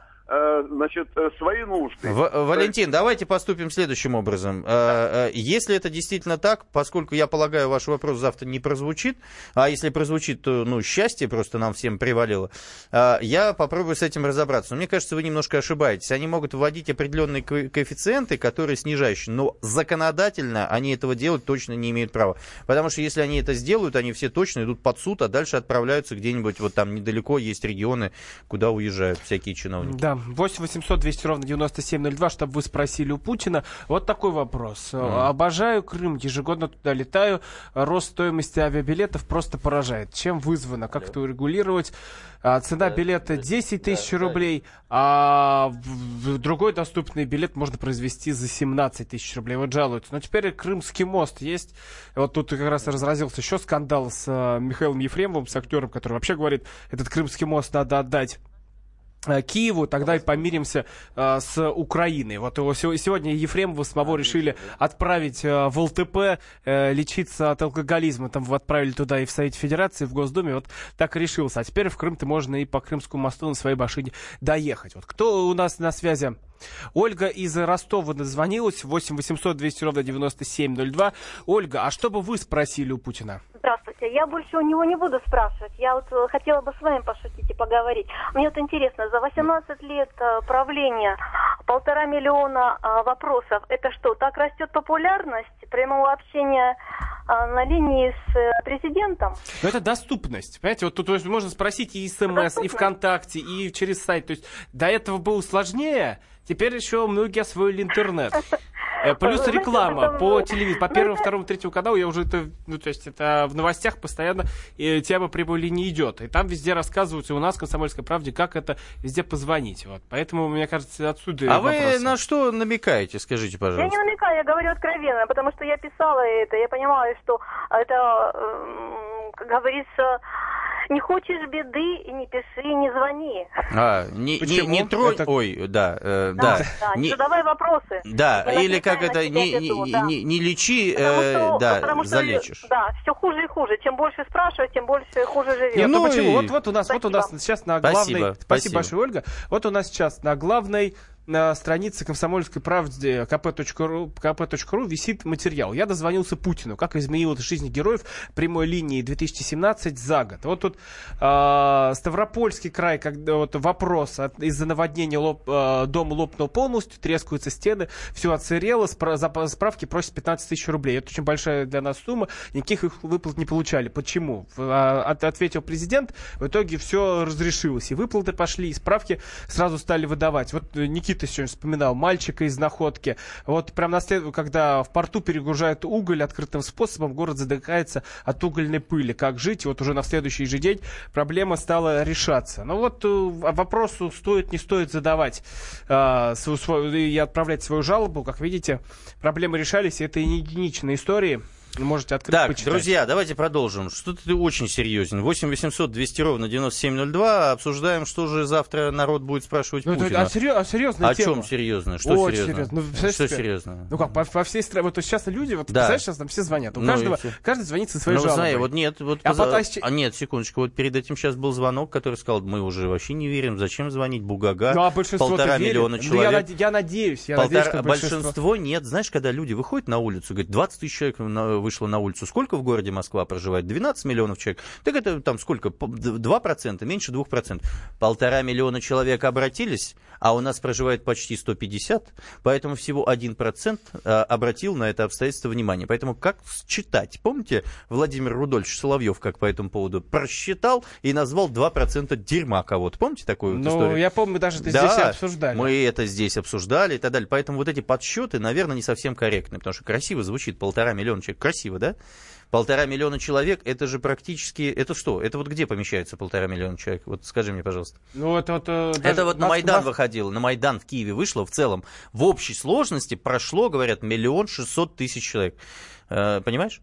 значит, э, свои нужды. В, Валентин, давайте поступим следующим образом. Да. Э, если это действительно так, поскольку, я полагаю, ваш вопрос завтра не прозвучит, а если прозвучит, то, ну, счастье просто нам всем привалило, я попробую с этим разобраться. Но мне кажется, вы немножко ошибаетесь. Они могут вводить определенные коэффициенты, которые снижающие, но законодательно они этого делать точно не имеют права. Потому что если они это сделают, они все точно идут под суд, а дальше отправляются где-нибудь, вот там недалеко есть регионы, куда уезжают всякие чиновники. Да, 8 800 200 ровно 9702, чтобы вы спросили у Путина. Вот такой вопрос. Mm. Обожаю Крым, ежегодно туда летаю. Рост стоимости авиабилетов просто поражает. Чем вызвано? Как yeah. это урегулировать? А, цена билета 10 тысяч рублей, а другой доступный билет можно произвести за 17 тысяч рублей. Вот жалуются. Но теперь Крымский мост есть. Вот тут как раз разразился еще скандал с а, Михаилом Ефремовым, с актером, который вообще говорит, этот Крымский мост надо отдать Киеву, тогда и помиримся э, с Украиной. Вот его сегодня Ефремова самого решили отправить э, в ЛТП э, лечиться от алкоголизма. Там отправили туда и в Совете Федерации, в Госдуме. Вот так и решился. А теперь в Крым-то можно и по Крымскому мосту на своей машине доехать. Вот кто у нас на связи? Ольга из Ростова дозвонилась. 8 800 200 ровно 9702. Ольга, а что бы вы спросили у Путина? Здравствуйте. Я больше у него не буду спрашивать. Я вот э, хотела бы с вами пошутить и поговорить. Мне вот интересно, за 18 лет э, правления полтора миллиона э, вопросов. Это что, так растет популярность прямого общения на линии с президентом. Но это доступность. Понимаете, вот тут можно спросить и СМС, и ВКонтакте, и через сайт. То есть до этого было сложнее, теперь еще многие освоили интернет. Э, плюс реклама по телевизору, по первому, второму, третьему каналу я уже это, ну то есть это в новостях постоянно тема прямой линии идет. И там везде рассказывают, и у нас в «Комсомольской правде», как это везде позвонить. Вот. Поэтому, мне кажется, отсюда А вопросы. вы на что намекаете, скажите, пожалуйста? Я не намекаю, я говорю откровенно, потому что я писала это, я понимаю, что это, как говорится, не хочешь беды, не пиши, не звони. А, не, не, не тронь, это... ой, да, э, да. Да, да не... задавай вопросы. Да, не или как это, не, не, да. не, не лечи, э, что, да, потому что, залечишь. Да, все хуже и хуже. Чем больше спрашивать, тем больше хуже живет. Нет, ну, ну почему? И... Вот, вот у нас, вот у нас сейчас на главной... Спасибо, спасибо, спасибо большое, Ольга. Вот у нас сейчас на главной на странице комсомольской правды kp.ru, kp.ru висит материал. Я дозвонился Путину. Как изменилась жизнь героев прямой линии 2017 за год. Вот тут э, Ставропольский край, когда вот вопрос из-за наводнения лоб, э, дом лопнул полностью, трескаются стены, все оцерело, спра- за справки просят 15 тысяч рублей. Это очень большая для нас сумма, никаких их выплат не получали. Почему? А, от, ответил президент, в итоге все разрешилось. И выплаты пошли, и справки сразу стали выдавать. Вот Никита ты сегодня вспоминал, мальчика из находки. Вот прям на след... когда в порту перегружают уголь открытым способом, город задыхается от угольной пыли. Как жить? И вот уже на следующий же день проблема стала решаться. Ну вот э, вопросу стоит, не стоит задавать э, и отправлять свою жалобу. Как видите, проблемы решались, это не единичные истории. Можете открыть, Так, почитать. друзья, давайте продолжим. Что-то ты очень серьезен. 8 800 200 ровно 9702. Обсуждаем, что же завтра народ будет спрашивать ну, Путина. А, серьез, а серьезная О тема? чем серьезно? Что очень серьезно? Ну, что серьезно? Ну как, по, по всей стране, вот сейчас люди, вот да. представляешь, сейчас там все звонят. У ну, каждого, каждый звонит со своей ну, жалобой. Знаю, вот нет, вот а, поза... потом... а нет, секундочку, вот перед этим сейчас был звонок, который сказал, мы уже вообще не верим, зачем звонить, Бугага, ну, а полтора миллиона человек. Ну, я, я надеюсь, я Полтора... надеюсь, что большинство... большинство нет. Знаешь, когда люди выходят на улицу, говорят, 20 тысяч человек вышло на улицу, сколько в городе Москва проживает? 12 миллионов человек. Так это там сколько? 2%, меньше 2%. Полтора миллиона человек обратились, а у нас проживает почти 150, поэтому всего 1% а, обратил на это обстоятельство внимание. Поэтому как считать? Помните, Владимир Рудольевич Соловьев как по этому поводу просчитал и назвал 2% дерьма кого-то. Помните такую вот ну, историю? я помню, даже это да, здесь обсуждали. мы это здесь обсуждали и так далее. Поэтому вот эти подсчеты, наверное, не совсем корректны, потому что красиво звучит полтора миллиона человек. Красиво, да? Полтора миллиона человек, это же практически, это что? Это вот где помещается полтора миллиона человек? Вот скажи мне, пожалуйста. Ну, это вот... Э, это вот на Майдан выходило, на Майдан в Киеве вышло в целом. В общей сложности прошло, говорят, миллион шестьсот тысяч человек. Э, понимаешь?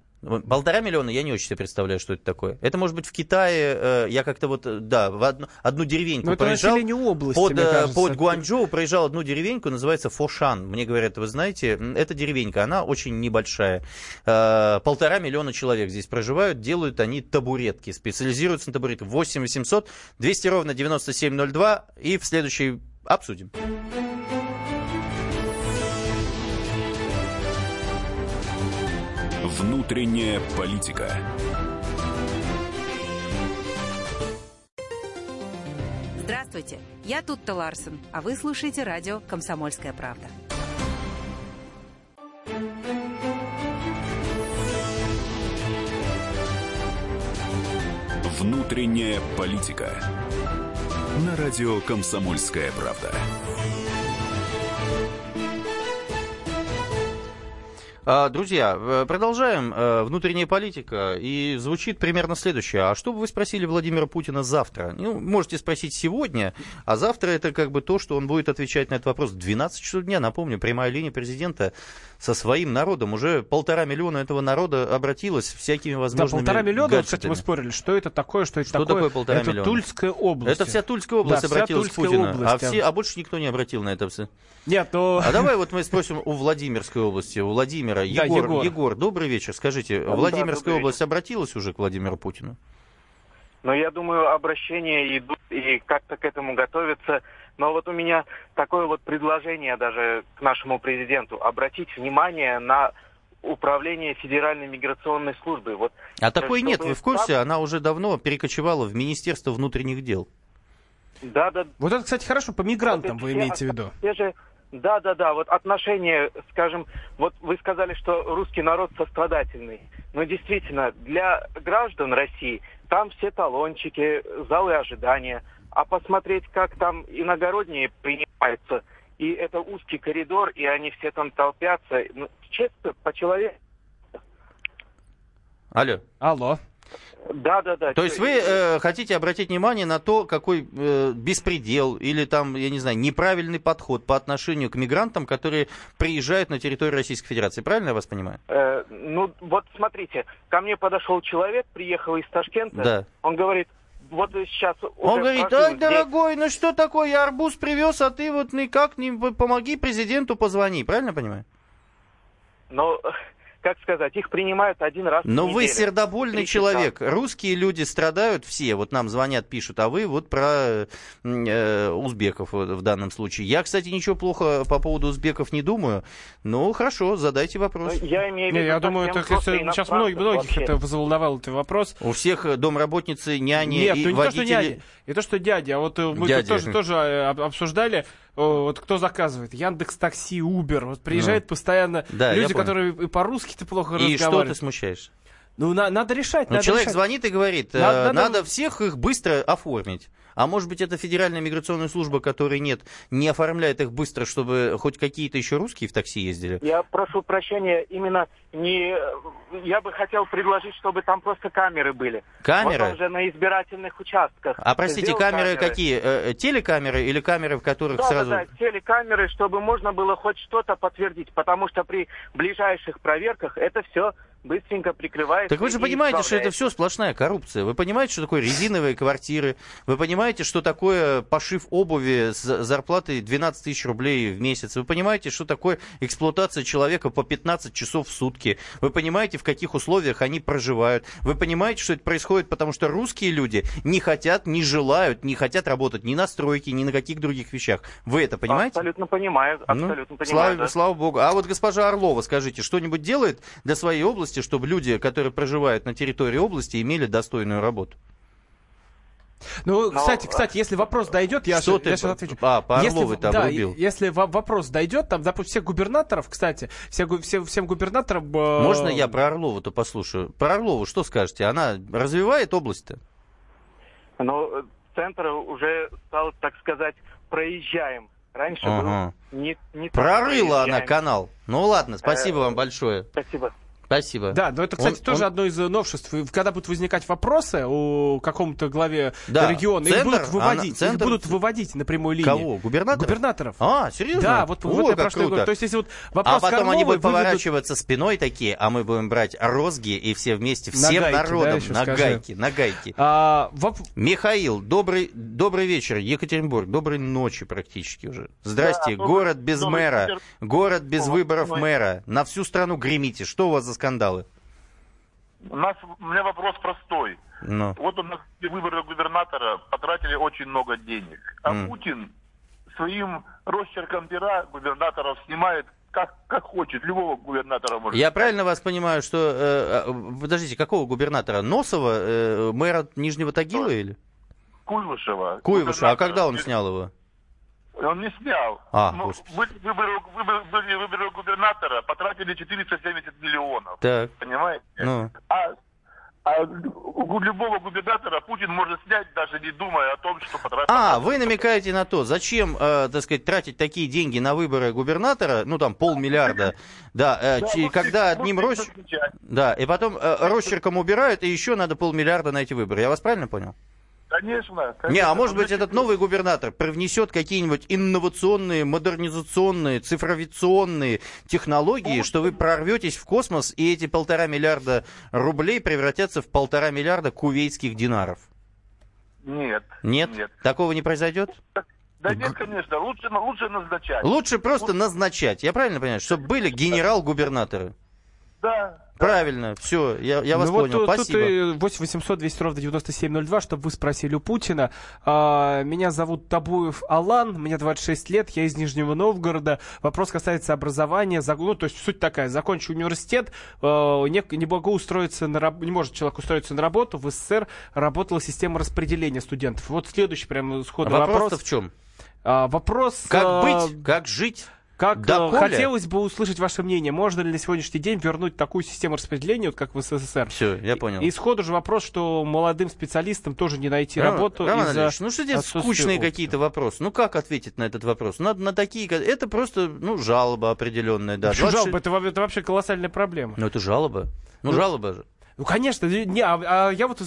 Полтора миллиона, я не очень себе представляю, что это такое. Это может быть в Китае, э, я как-то вот, да, в одну, одну деревеньку Но проезжал. Это области, под, э, под Гуанчжоу проезжал одну деревеньку, называется Фошан. Мне говорят, вы знаете, эта деревенька, она очень небольшая. Э, полтора миллиона человек здесь проживают, делают они табуретки, специализируются на табуретках. 8 800 200 ровно 9702 и в следующей Обсудим. Внутренняя политика. Здравствуйте, я Тутта Ларсен, а вы слушаете радио «Комсомольская правда». Внутренняя политика. На радио «Комсомольская правда». Друзья, э, продолжаем. Э, внутренняя политика. И звучит примерно следующее. А что бы вы спросили Владимира Путина завтра? Ну, можете спросить сегодня, а завтра это как бы то, что он будет отвечать на этот вопрос. 12 часов дня, напомню, прямая линия президента со своим народом. Уже полтора миллиона этого народа обратилось всякими возможными Да, полтора миллиона, гаджетами. кстати, мы спорили, что это такое, что это Что такое. такое полтора это миллиона? Тульская область. Это вся Тульская область Да, вся обратилась Тульская к Путину. область, а, все, а больше никто не обратил на это все. Нет, но... А давай вот мы спросим у Владимирской области, у Владимира. Егор, Егор. Егор, добрый вечер. Скажите, Да, Владимирская добрый область обратилась уже к Владимиру Путину? Но я думаю, обращения идут и как-то к этому готовятся. Но вот у меня такое вот предложение даже к нашему президенту. Обратить внимание на управление Федеральной миграционной службы. Вот, А такой нет, вы в курсе? там- Она уже давно перекочевала в Министерство внутренних дел. Да, да. Вот это, кстати, хорошо, по мигрантам вы все- имеете в виду. Те же, да, да, да, вот отношения, скажем, вот вы сказали, что русский народ сострадательный. Но действительно, для граждан России там все талончики, залы ожидания. А посмотреть, как там иногородние принимаются, и это узкий коридор, и они все там толпятся, ну, честно, по-человечески. Алло. Алло. Да, да, да. То есть вы э, хотите обратить внимание на то, какой э, беспредел или там, я не знаю, неправильный подход по отношению к мигрантам, которые приезжают на территорию Российской Федерации. Правильно я вас понимаю? Э, ну, вот смотрите, ко мне подошел человек, приехал из Ташкента. Да. Он говорит, вот сейчас Он говорит, ай, здесь». дорогой, ну что такое, я арбуз привез, а ты вот никак не помоги президенту, позвони. Правильно я понимаю? Но, как сказать, их принимают один раз в Но вы неделю. сердобольный Три часа. человек. Русские люди страдают все. Вот нам звонят, пишут, а вы вот про э, узбеков в в данном случае. Я, кстати, ничего плохо по поводу узбеков не думаю. Ну, хорошо, задайте вопрос. Ну, я имею в Не, виду я думаю, если сейчас многих, многих вообще. это взволновал этот вопрос. У всех э, домработницы, няни Нет, и ну не то, что водители... дяди, не то, что дяди, а вот э, мы тут тоже, тоже э, об- обсуждали, вот кто заказывает, Яндекс Такси, Убер, вот приезжают Ну. постоянно Да, люди, которые и по-русски-то плохо И что разговаривают. ты смущаешь? Ну, на- надо решать, Ну, надо человек решать. звонит и говорит, э, Надо- надо, надо- всех их быстро оформить. А может быть, это Федеральная миграционная служба, которой нет, не оформляет их быстро, чтобы хоть какие-то еще русские в такси ездили? Я прошу прощения, именно не... Я бы хотел предложить, чтобы там просто камеры были. Камеры? Вот он же на избирательных участках. А простите, Сделал камеры, какие? Э, э, телекамеры или камеры, в которых Да, сразу... да, да, телекамеры, чтобы можно было хоть что-то подтвердить, потому что при ближайших проверках это все быстренько прикрывается. Так вы же понимаете, что это все сплошная коррупция. Вы понимаете, что такое резиновые квартиры. Вы понимаете, что такое пошив обуви с зарплатой 12 тысяч рублей в месяц. Вы понимаете, что такое эксплуатация человека по 15 часов в сутки. Вы понимаете, в каких условиях они проживают. Вы понимаете, что это происходит, потому что русские люди не хотят, не желают, не хотят работать ни на стройке, ни на каких других вещах. Вы это понимаете? Абсолютно понимаю, Ну, абсолютно слава, понимаю. да. слава богу. А вот госпожа Орлова, скажите, что-нибудь делает для своей области, чтобы люди, которые проживают на территории области, имели достойную работу? Ну, Но, кстати, кстати, если вопрос дойдет, я, Что ты я сейчас отвечу. а, по Если Орловой в- ты да, обрубил. и- если во- вопрос дойдет, там, допустим, всех губернаторов, кстати, все, все- всем губернаторам... э, Можно я про Орлову-то послушаю? Про Орлову что скажете? Она развивает область-то? Э, центр уже стал, так сказать, проезжаем. Раньше Ага. был не, не Прорыла она канал. Ну ладно, спасибо Э, вам большое. Спасибо. Спасибо. Да, но это, кстати, Он- тоже он- одно из э, новшеств. Когда будут возникать вопросы у какому-то главе Да, региона, их центр, будут выводить, она- их центр- будут выводить на прямую линию. Кого? Губернаторов? Губернаторов. А, серьезно? Да, вот, О, вот я про что говорю. То есть, если вот вопрос А потом они Карловой будут выведут- поворачиваться спиной такие, а мы будем брать розги и все вместе, всем гайки, да, народом еще на скажи. гайки, на гайки. А, воп- Михаил, добрый, добрый вечер, Екатеринбург, доброй ночи практически уже. Здрасте, Да, добрый- город без добрый мэра, вечер. город без О, выборов мэра, на всю страну гремите, что у вас за скандалы? У нас у меня вопрос простой. Ну. Вот у нас выборы губернатора потратили очень много денег, а М. Путин своим росчерком пера губернаторов снимает как, как хочет, любого губернатора может. Я правильно вас понимаю, что... Э, э подождите, какого губернатора? Носова, э, мэра Нижнего Тагила или? Куйвышева. Куйвышева, а когда он снял его? Он не снял. А, ну, вы, выборы, выборы, выборы губернатора потратили 470 миллионов. Так. Понимаете? Ну. А а у любого губернатора Путин может снять, даже не думая о том, что потратил. А, вы намекаете на то, зачем, э, так сказать, тратить такие деньги на выборы губернатора, ну там полмиллиарда, да, э, да ч- когда одним рощ... Да, и потом э, росчерком убирают, и еще надо полмиллиарда на эти выборы. Я вас правильно понял? Конечно, конечно. Не, а может быть этот новый губернатор привнесет какие-нибудь инновационные, модернизационные, цифровизационные технологии, что вы прорветесь в космос, и эти полтора миллиарда рублей превратятся в полтора миллиарда кувейтских динаров? Нет. Нет? Нет. Такого не произойдет? Да нет, конечно, лучше, лучше назначать. Лучше просто назначать, я правильно понимаю, чтобы были генерал-губернаторы? Да, Правильно, все, я, я вас ну, понял, вот, спасибо. Тут и 8 800 200 ровно 9702, чтобы вы спросили у Путина. А, меня зовут Табуев Алан, мне 26 лет, я из Нижнего Новгорода. Вопрос касается образования. Ну, то есть суть такая, закончу университет, а, не, не могу устроиться на не может человек устроиться на работу, в СССР работала система распределения студентов. Вот следующий прям сходу а вопрос. Вопрос в чем? А, вопрос... Как а... быть, как жить? Как э, хотелось бы услышать ваше мнение, можно ли на сегодняшний день вернуть такую систему распределения, вот как в СССР? Все, я понял. И сходу же вопрос, что молодым специалистам тоже не найти Роман, работу. Роман Ильич, ну что здесь скучные какие-то вопросы? Ну как ответить на этот вопрос? Надо на такие, это просто, ну, жалоба определенная, да. 20... Жалоба, это, это вообще колоссальная проблема. Ну это жалоба. Ну, ну жалоба же. Ну, конечно, не, а, а я вот,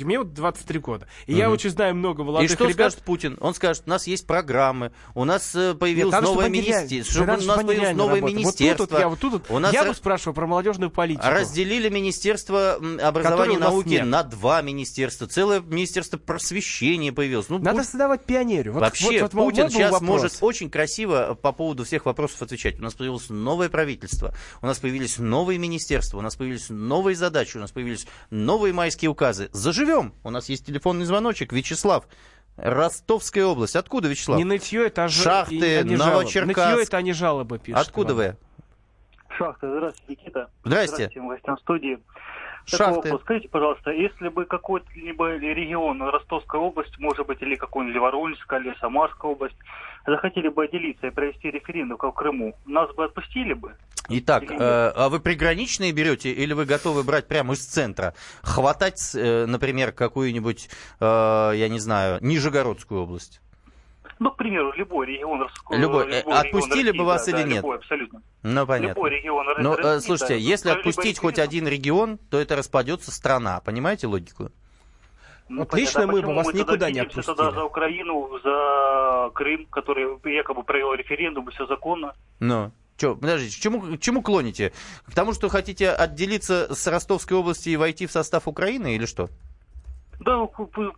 мне вот 23 года, и угу. я очень знаю много молодых И что ребят. скажет Путин? Он скажет, у нас есть программы, у нас э, появилось Нет, новое министерство, у нас появилось новое министерство. Вот тут, вот я, вот тут, у нас я бы спрашивал про молодежную политику. Разделили министерство образования и науки нет. на два министерства, целое министерство просвещения появилось. Ну, Надо Пу... создавать пионерию. Вот, Вообще, вот, вот, Путин сейчас вопрос. может очень красиво по поводу всех вопросов отвечать. У нас появилось новое правительство, у нас появились новые министерства, у нас появились новые задачи, у нас появились новые майские указы. Заживем. У нас есть телефонный звоночек. Вячеслав. Ростовская область. Откуда, Вячеслав? Не нытье, это ж... Шахты, Новочеркасск. Нытье, это они жалобы пишут. Откуда вы? Шахты. Здравствуйте, Никита. Здрасте. Здравствуйте, гостям студии. Шахты. вопрос. Скажите, пожалуйста, если бы какой-либо регион Ростовской области, может быть, или какой-нибудь Воронежская, или Самарская область, захотели бы отделиться и провести референдум, как в Крыму, нас бы отпустили бы? Итак, э, а вы приграничные берете или вы готовы брать прямо из центра? Хватать, э, например, какую-нибудь, э, я не знаю, Нижегородскую область? Ну, к примеру, любой регион Любой. любой э, Отпустили регион бы вас да, или да, нет? Любой, абсолютно. Ну, понятно. Любой регион Ну, России, слушайте, да, если отпустить хоть один регион, то это распадется страна. Понимаете логику? Ну, вот лично мы бы вас никуда не отпустили. Тогда за Украину, за Крым, который якобы провел референдум, и все законно. Ну. Че, подождите, к чему, к чему клоните? К тому, что хотите отделиться с Ростовской области и войти в состав Украины или что? Да, ну,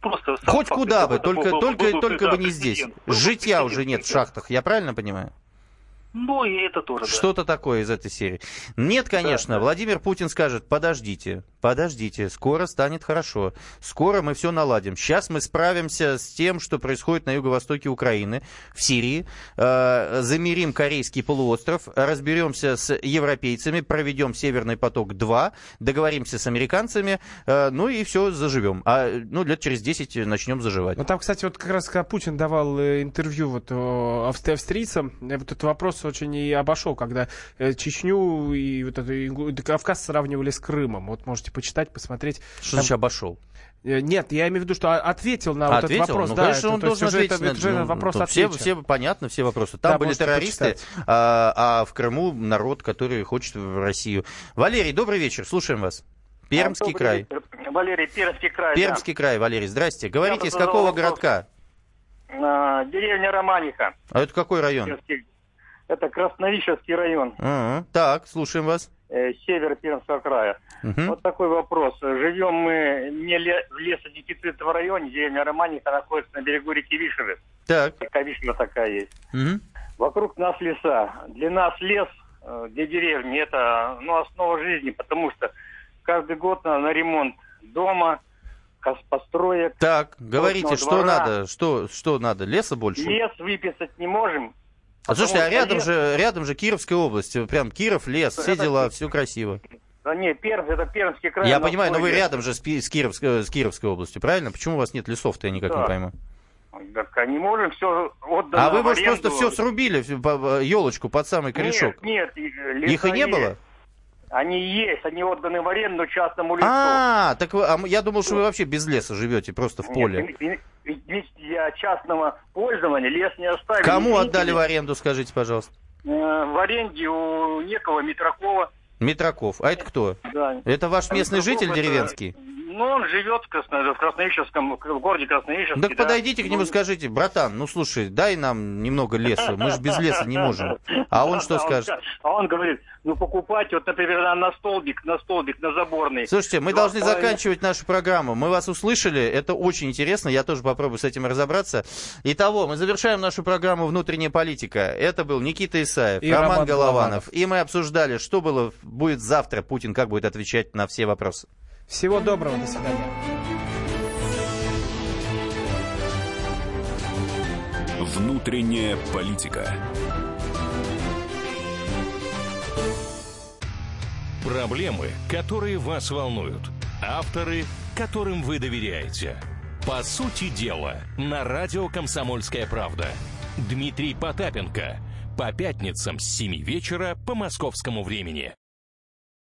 просто... Хоть куда бы, только, был, только, был, только да, бы не здесь. Житья уже нет в шахтах, я правильно понимаю? Ну, и это тоже, Что-то такое из этой серии. Нет, конечно, да, да. Владимир Путин скажет, подождите, подождите, скоро станет хорошо, скоро мы все наладим. Сейчас мы справимся с тем, что происходит на юго-востоке Украины, в Сирии, э, замерим Корейский полуостров, разберемся с европейцами, проведем Северный поток-2, договоримся с американцами, э, ну и все, заживем. А ну, лет через 10 начнем заживать. Ну там, кстати, вот как раз когда Путин давал э, интервью вот, австрийцам, э, вот этот вопрос очень и обошел, когда э, Чечню и вот эту Кавказ сравнивали с Крымом. Вот можете почитать, посмотреть. Что значит обошел? Э, нет, я имею в виду, что ответил на ответил? вот этот вопрос. Ну, да, конечно, это, он должен ответить. Это, это же ну, вопрос ну, все, все понятно, все вопросы. Там да, были террористы, а, а в Крыму народ, который хочет в Россию. Валерий, добрый вечер, слушаем вас. Пермский край. Вечер. Валерий, Пермский край. Пермский да. край, Валерий, здрасте. Говорите, из какого вопрос. городка? А, деревня Романиха. А это какой район? Пермский. Это Красновищевский район. А-а. Так, слушаем вас. Э, север Пермского края. Угу. Вот такой вопрос. Живем мы не ле- в лесодефицитном районе, деревня Романика находится на берегу реки Вишевы. Так. Река Вишева такая есть. Угу. Вокруг нас леса. Для нас лес, э, для деревни, это ну, основа жизни, потому что каждый год на, на ремонт дома, построек. Так, говорите, что двора. надо, что, что надо, леса больше? Лес выписать не можем. А слушайте, а рядом лес... же, рядом же Кировская область, прям Киров, лес, все это... дела, все красиво. Да нет, Пермь, это Пермский край. Я понимаю, но вы рядом же с, с, Кировской, с Кировской областью, правильно? Почему у вас нет лесов-то, я никак да. не пойму. Так не можем все отдано А вы, может, просто все срубили, елочку под самый корешок? Нет, нет. Их и не было? Они есть, они отданы в аренду частному лицу. А, так вы, а я думал, что вы вообще без леса живете, просто в поле. Нет, ведь я частного пользования лес не оставил. Кому отдали в аренду, скажите, пожалуйста? Э, в аренде у некого Митракова. Митраков. А это кто? Да. Это ваш местный Митраков житель это... деревенский? Ну, он живет в, Красно... в Красноищевском, в городе Красноищевске. Так да. подойдите к нему, скажите, братан, ну слушай, дай нам немного леса, мы же без леса не можем. А он что скажет? А он говорит, ну покупайте, вот, например, на столбик, на столбик, на заборный. Слушайте, мы должны заканчивать нашу программу. Мы вас услышали, это очень интересно, я тоже попробую с этим разобраться. Итого, мы завершаем нашу программу «Внутренняя политика». Это был Никита Исаев, и Роман, Роман Голованов. Голованов. И мы обсуждали, что было, будет завтра, Путин как будет отвечать на все вопросы. Всего доброго, до свидания. Внутренняя политика. Проблемы, которые вас волнуют. Авторы, которым вы доверяете. По сути дела, на радио «Комсомольская правда». Дмитрий Потапенко. По пятницам с 7 вечера по московскому времени.